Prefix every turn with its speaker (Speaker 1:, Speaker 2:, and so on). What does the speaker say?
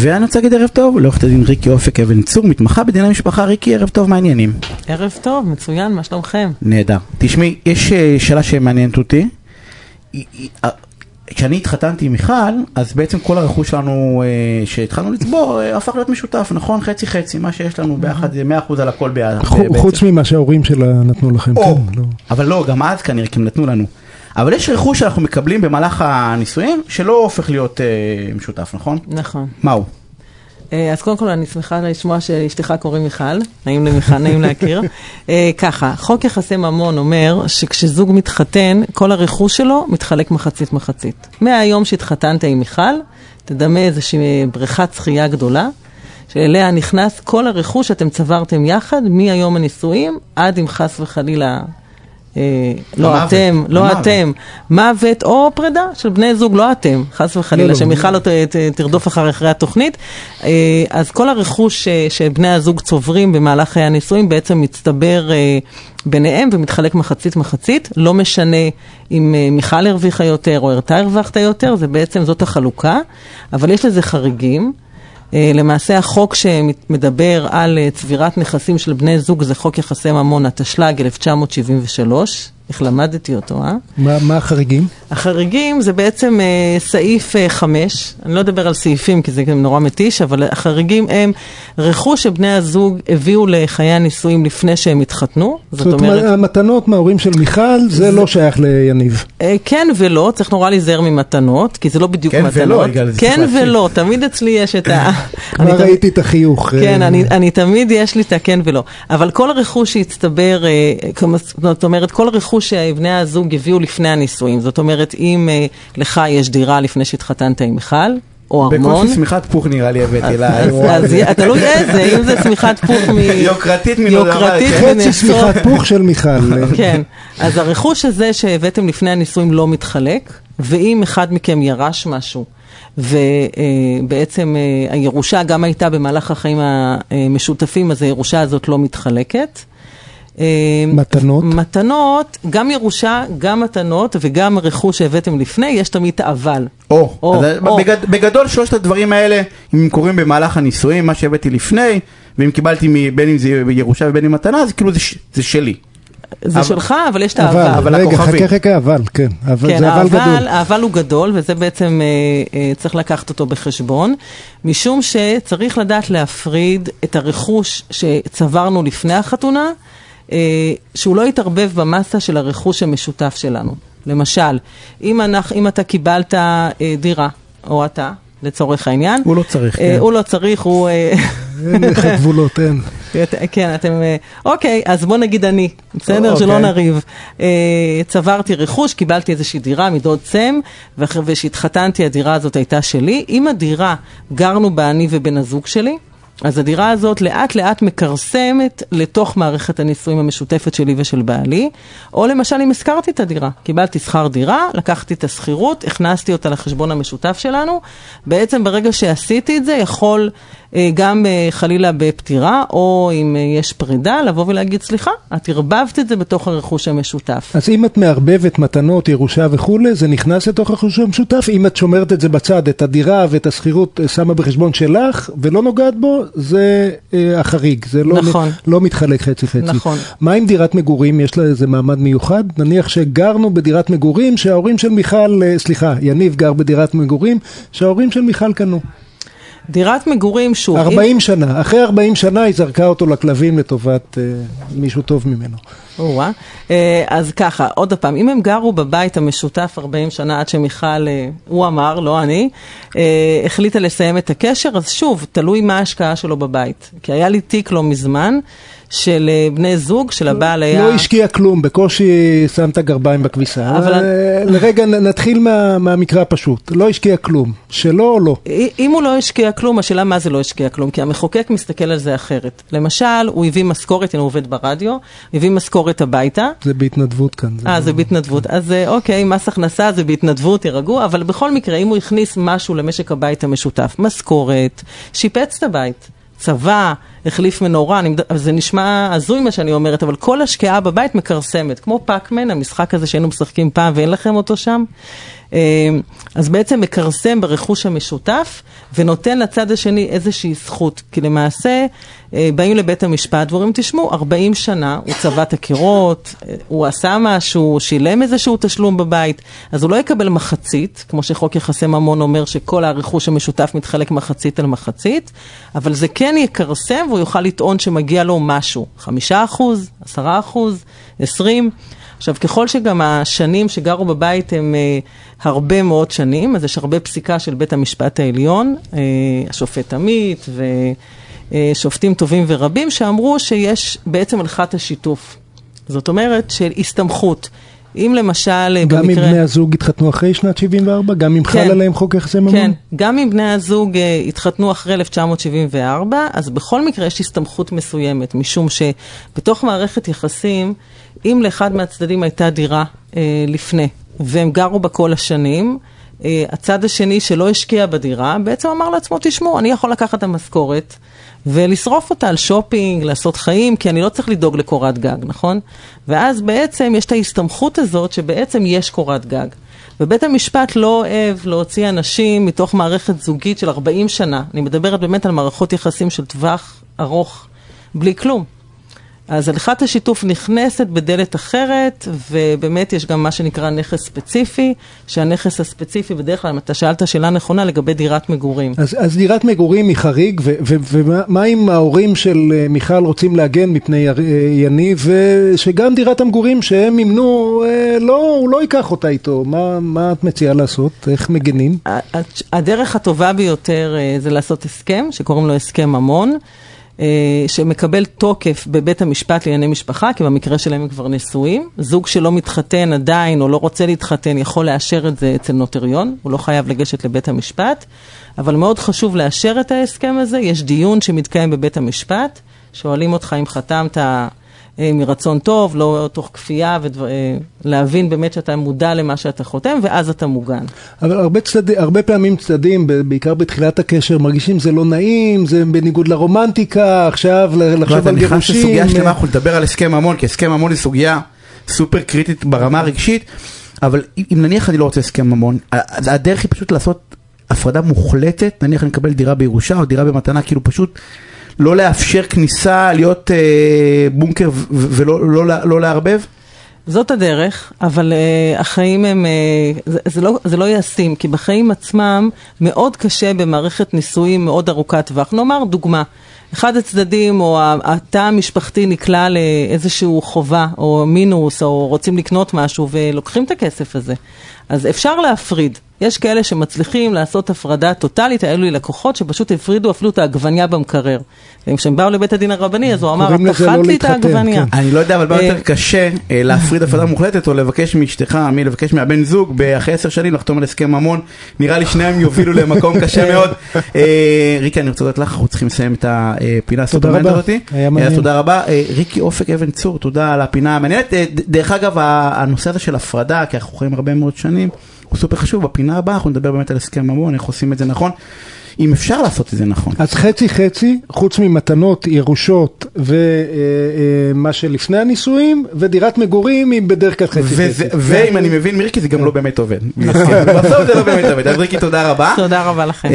Speaker 1: ואני רוצה להגיד ערב טוב לעורכת הדין ריקי אופק אבן צור, מתמחה בדיני משפחה. ריקי, ערב טוב, מה העניינים?
Speaker 2: ערב טוב, מצוין, מה שלומכם?
Speaker 1: נהדר. תשמעי, יש אה, שאלה שמעניינת אותי. אה, כשאני התחתנתי עם מיכל, אז בעצם כל הרכוש שלנו אה, שהתחלנו לצבור אה, הפך להיות משותף, נכון? חצי חצי, מה שיש לנו ביחד זה 100% על הכל ביחד.
Speaker 3: חוץ ממה שההורים שלה נתנו לכם,
Speaker 1: או,
Speaker 3: כן, לא.
Speaker 1: אבל לא, גם אז כנראה, כי הם נתנו לנו. אבל יש רכוש שאנחנו מקבלים במהלך הנישואים, שלא הופך להיות אה, משותף, נכון?
Speaker 2: נכון.
Speaker 1: מהו?
Speaker 2: אה, אז קודם כל אני שמחה לשמוע שאשתך קוראים מיכל, נעים למיכל, נעים להכיר. אה, ככה, חוק יחסי ממון אומר שכשזוג מתחתן, כל הרכוש שלו מתחלק מחצית מחצית. מהיום שהתחתנת עם מיכל, תדמה איזושהי בריכת שחייה גדולה, שאליה נכנס כל הרכוש שאתם צברתם יחד מיום הנישואים עד אם חס וחלילה... אה, לא. אתם, לא. אתם, מוות או פרידה של בני זוג, לא אתם, חס
Speaker 3: לא,
Speaker 2: וחלילה,
Speaker 3: לא.
Speaker 2: שמיכל לא ת- תרדוף אחרי אחרי התוכנית. אה, אז כל הרכוש שבני הזוג צוברים במהלך חיי הנישואים בעצם מצטבר אה, ביניהם ומתחלק מחצית מחצית. לא משנה אם אה, מיכל הרוויחה יותר או אתה הרווחת יותר, זה בעצם זאת החלוקה, אבל יש לזה חריגים. אה, למעשה החוק שמדבר על אה, צבירת נכסים של בני זוג זה חוק יחסי ממון, התשל"ג 1973, איך למדתי אותו, אה?
Speaker 3: מה מה החריגים?
Speaker 2: החריגים זה בעצם אה, סעיף 5, אני לא אדבר על סעיפים כי זה גם נורא מתיש, אבל החריגים הם רכוש שבני הזוג הביאו לחיי הנישואים לפני שהם התחתנו, זאת
Speaker 3: זאת אומרת,
Speaker 2: אומרת,
Speaker 3: המתנות מההורים של מיכל, זה לא שייך ליניב.
Speaker 2: אה, כן ולא, צריך נורא להיזהר ממתנות, כי זה לא בדיוק
Speaker 1: כן
Speaker 2: מתנות.
Speaker 1: ולא, זה צריך
Speaker 2: כן. ולא, תמיד אצלי יש את ה... אני
Speaker 3: כבר ראיתי את החיוך.
Speaker 2: כן,
Speaker 3: אה,
Speaker 2: אני, אני תמיד יש לי את הכן ולא. אבל כל הרכוש שהצטבר, אה, זאת אומרת, כל רכוש שבני הזוג הביאו לפני הנישואים, זאת אומרת, אם אה, לך יש דירה לפני שהתחתנת עם מיכל, או ארמון,
Speaker 1: בקושי שמיכת פוך נראה לי הבאתי לה.
Speaker 2: אז אז תלוי איזה, אם זה צמיחת פוך מ...
Speaker 1: יוקרתית מלא
Speaker 2: יוקרתית
Speaker 1: דבר,
Speaker 3: חצי. שמיכת פוך של מיכל. אה,
Speaker 2: כן, אז הרכוש הזה שהבאתם לפני הנישואים לא מתחלק, ואם אחד מכם ירש משהו, ובעצם אה, הירושה גם הייתה במהלך החיים המשותפים, אז הירושה הזאת לא מתחלקת. אה,
Speaker 3: מתנות.
Speaker 2: מתנות, גם ירושה, גם מתנות וגם רכוש שהבאתם לפני, יש תמיד את האבל.
Speaker 1: או,
Speaker 2: או,
Speaker 1: אז
Speaker 2: או.
Speaker 1: בגד- בגדול שלושת הדברים האלה, אם הם קורים במהלך הנישואים, מה שהבאתי לפני, ואם קיבלתי בין אם זה ירושה ובין אם מתנה, אז כאילו זה ש- זה שלי.
Speaker 2: זה
Speaker 1: אבל-
Speaker 2: שלך, אבל יש את
Speaker 3: אבל,
Speaker 2: האבל.
Speaker 1: אבל
Speaker 3: רגע,
Speaker 1: הכוכבי.
Speaker 3: חכה חכה, אבל, כן. אבל
Speaker 2: כן,
Speaker 3: זה אבל גדול.
Speaker 2: האבל הוא גדול, וזה בעצם אה, אה, צריך לקחת אותו בחשבון, משום שצריך לדעת להפריד את הרכוש שצברנו לפני החתונה, שהוא לא יתערבב במסה של הרכוש המשותף שלנו. למשל, אם, אנחנו, אם אתה קיבלת אה, דירה, או אתה, לצורך העניין,
Speaker 1: הוא לא צריך,
Speaker 2: אה,
Speaker 1: כן.
Speaker 2: הוא לא צריך, הוא... אה,
Speaker 3: אין לך גבולות, אין.
Speaker 2: כן, אתם... אה, אוקיי, אז בוא נגיד אני, בסדר?
Speaker 1: אוקיי.
Speaker 2: שלא נריב. אה, צברתי רכוש, קיבלתי איזושהי דירה מדוד סם, וכשהתחתנתי הדירה הזאת הייתה שלי. אם הדירה, גרנו בה אני ובן הזוג שלי, אז הדירה הזאת לאט לאט מכרסמת לתוך מערכת הנישואים המשותפת שלי ושל בעלי, או למשל אם השכרתי את הדירה, קיבלתי שכר דירה, לקחתי את השכירות, הכנסתי אותה לחשבון המשותף שלנו, בעצם ברגע שעשיתי את זה יכול גם אה, חלילה בפטירה, או אם אה, יש פרידה, לבוא ולהגיד סליחה, את ערבבת את זה בתוך הרכוש המשותף.
Speaker 3: אז אם את מערבבת מתנות, ירושה וכולי, זה נכנס לתוך הרכוש המשותף. אם את שומרת את זה בצד, את הדירה ואת השכירות אה, שמה בחשבון שלך ולא נוגעת בו, זה אה, החריג. זה לא,
Speaker 2: נכון.
Speaker 3: לא מתחלק חצי חצי.
Speaker 2: נכון.
Speaker 3: מה עם דירת מגורים? יש לה איזה מעמד מיוחד? נניח שגרנו בדירת מגורים שההורים של מיכל, אה, סליחה, יניב גר בדירת מגורים שההורים של מיכל קנו.
Speaker 2: דירת מגורים, שוב, אם-
Speaker 3: 40 שנה. אחרי 40 שנה היא זרקה אותו לכלבים לטובת אה, מישהו טוב ממנו.
Speaker 2: או-אה. אה, אז ככה, עוד פעם, אם הם גרו בבית המשותף 40 שנה עד שמיכל, אה, הוא אמר, לא אני, אה, החליטה לסיים את הקשר, אז שוב, תלוי מה ההשקעה שלו בבית. כי היה לי תיק לא מזמן של אה, בני זוג, של הבעל היה...
Speaker 3: לא השקיע כלום, בקושי שם את הגרביים בכביסה.
Speaker 2: אבל-
Speaker 3: אבל לרגע נתחיל מה- מהמקרה הפשוט. לא השקיע כלום. שלא או לא?
Speaker 2: אם הוא לא השקיע כלום, השאלה מה זה לא השקיע כלום, כי המחוקק מסתכל על זה אחרת. למשל, הוא הביא משכורת, הנה הוא עובד ברדיו, הביא משכורת הביתה,
Speaker 3: זה בהתנדבות כאן.
Speaker 2: אה,
Speaker 3: לא-
Speaker 2: זה בהתנדבות. אז אה, אוקיי, מס הכנסה זה בהתנדבות, תירגעו, אבל בכל מקרה, אם הוא הכניס משהו למשק הבית המשותף, משכורת, שיפץ את הבית, צבא, החליף מנורה, אני, זה נשמע הזוי מה שאני אומרת, אבל כל השקעה בבית מכרסמת, כמו פאקמן, המשחק הזה שהיינו משחקים פעם ואין לכם אותו שם. אז בעצם מכרסם ברכוש המשותף ונותן לצד השני איזושהי זכות. כי למעשה באים לבית המשפט ואומרים, תשמעו, 40 שנה הוא צבע את הקירות, הוא עשה משהו, הוא שילם איזשהו תשלום בבית, אז הוא לא יקבל מחצית, כמו שחוק יחסי ממון אומר שכל הרכוש המשותף מתחלק מחצית על מחצית, אבל זה כן יכרסם והוא יוכל לטעון שמגיע לו משהו, חמישה אחוז, עשרה אחוז, עשרים. עכשיו, ככל שגם השנים שגרו בבית הם אה, הרבה מאוד שנים, אז יש הרבה פסיקה של בית המשפט העליון, אה, השופט עמית ושופטים טובים ורבים, שאמרו שיש בעצם הלכת השיתוף. זאת אומרת של הסתמכות. אם למשל
Speaker 3: גם
Speaker 2: במקרה...
Speaker 3: אם בני הזוג התחתנו אחרי שנת 74? גם אם
Speaker 2: כן.
Speaker 3: חל עליהם חוק יחסי ממון?
Speaker 2: כן, גם אם בני הזוג uh, התחתנו אחרי 1974, אז בכל מקרה יש הסתמכות מסוימת, משום שבתוך מערכת יחסים, אם לאחד מהצדדים הייתה דירה uh, לפני, והם גרו בה כל השנים, הצד השני שלא השקיע בדירה, בעצם אמר לעצמו, תשמעו, אני יכול לקחת את המשכורת. ולשרוף אותה על שופינג, לעשות חיים, כי אני לא צריך לדאוג לקורת גג, נכון? ואז בעצם יש את ההסתמכות הזאת שבעצם יש קורת גג. ובית המשפט לא אוהב להוציא אנשים מתוך מערכת זוגית של 40 שנה. אני מדברת באמת על מערכות יחסים של טווח ארוך, בלי כלום. אז הלכת השיתוף נכנסת בדלת אחרת, ובאמת יש גם מה שנקרא נכס ספציפי, שהנכס הספציפי בדרך כלל, אתה שאלת שאלה נכונה לגבי דירת מגורים.
Speaker 3: אז, אז דירת מגורים היא חריג, ומה אם ההורים של אה, מיכל רוצים להגן מפני אה, יניב, ושגם דירת המגורים שהם מימנו, אה, לא, הוא לא ייקח אותה איתו, מה, מה את מציעה לעשות? איך מגנים?
Speaker 2: הדרך הטובה ביותר זה לעשות הסכם, שקוראים לו הסכם ממון. שמקבל תוקף בבית המשפט לענייני משפחה, כי במקרה שלהם הם כבר נשואים. זוג שלא מתחתן עדיין או לא רוצה להתחתן יכול לאשר את זה אצל נוטריון, הוא לא חייב לגשת לבית המשפט, אבל מאוד חשוב לאשר את ההסכם הזה. יש דיון שמתקיים בבית המשפט, שואלים אותך אם חתמת מרצון טוב, לא תוך כפייה, ולהבין באמת שאתה מודע למה שאתה חותם, ואז אתה מוגן.
Speaker 3: אבל הרבה, צד... הרבה פעמים צדדים, בעיקר בתחילת הקשר, מרגישים זה לא נעים, זה בניגוד לרומנטיקה, עכשיו לחשוב על גירושים.
Speaker 1: נכנס לסוגיה שלמה, אנחנו נדבר על הסכם ממון, כי הסכם ממון היא סוגיה סופר קריטית ברמה הרגשית, אבל אם נניח אני לא רוצה הסכם ממון, הדרך היא פשוט לעשות הפרדה מוחלטת, נניח אני מקבל דירה בירושה או דירה במתנה, כאילו פשוט... לא לאפשר כניסה, להיות אה, בונקר ולא לא, לא לערבב?
Speaker 2: זאת הדרך, אבל uh, החיים הם, uh, זה, זה, לא, זה לא ישים, כי בחיים עצמם מאוד קשה במערכת נישואים מאוד ארוכת טווח. נאמר דוגמה, אחד הצדדים או התא המשפחתי נקלע לאיזשהו חובה או מינוס או רוצים לקנות משהו ולוקחים את הכסף הזה. אז אפשר להפריד. יש כאלה שמצליחים לעשות הפרדה טוטאלית, היו לי לקוחות שפשוט הפרידו אפילו את העגבניה במקרר. וכשהם באו לבית הדין הרבני, אז הוא אמר, את אכלת
Speaker 3: לא
Speaker 2: לי את העגבניה.
Speaker 1: כן. אני לא יודע, אבל מה יותר קשה, להפריד הפרדה מוחלטת, או לבקש מאשתך, מי לבקש מהבן זוג, אחרי עשר שנים לחתום על הסכם ממון, נראה לי שניהם יובילו למקום קשה מאוד. ריקי, אני רוצה לדעת לך, אנחנו צריכים לסיים את הפינה הסופרמנט הזאתי. תודה רבה. ריקי אופק אבן צור, תודה על הפינה המעניינת. דרך אגב, הנושא הזה של הפרדה, כי אנחנו חיים הרבה מאוד שנים, הוא סופר חשוב, בפינה הבאה אנחנו נדבר באמת על הסכם ממון, איך עושים את זה נכון, אם אפשר לעשות את זה נכון.
Speaker 3: אז חצי חצי, חוץ ממתנות, ירושות ומה שלפני הנישואים, ודירת מגורים היא בדרך כלל חצי חצי.
Speaker 1: ואם אני מבין מירקי זה גם לא באמת עובד. בסוף זה לא באמת עובד, אז ריקי תודה רבה.
Speaker 2: תודה רבה לכם.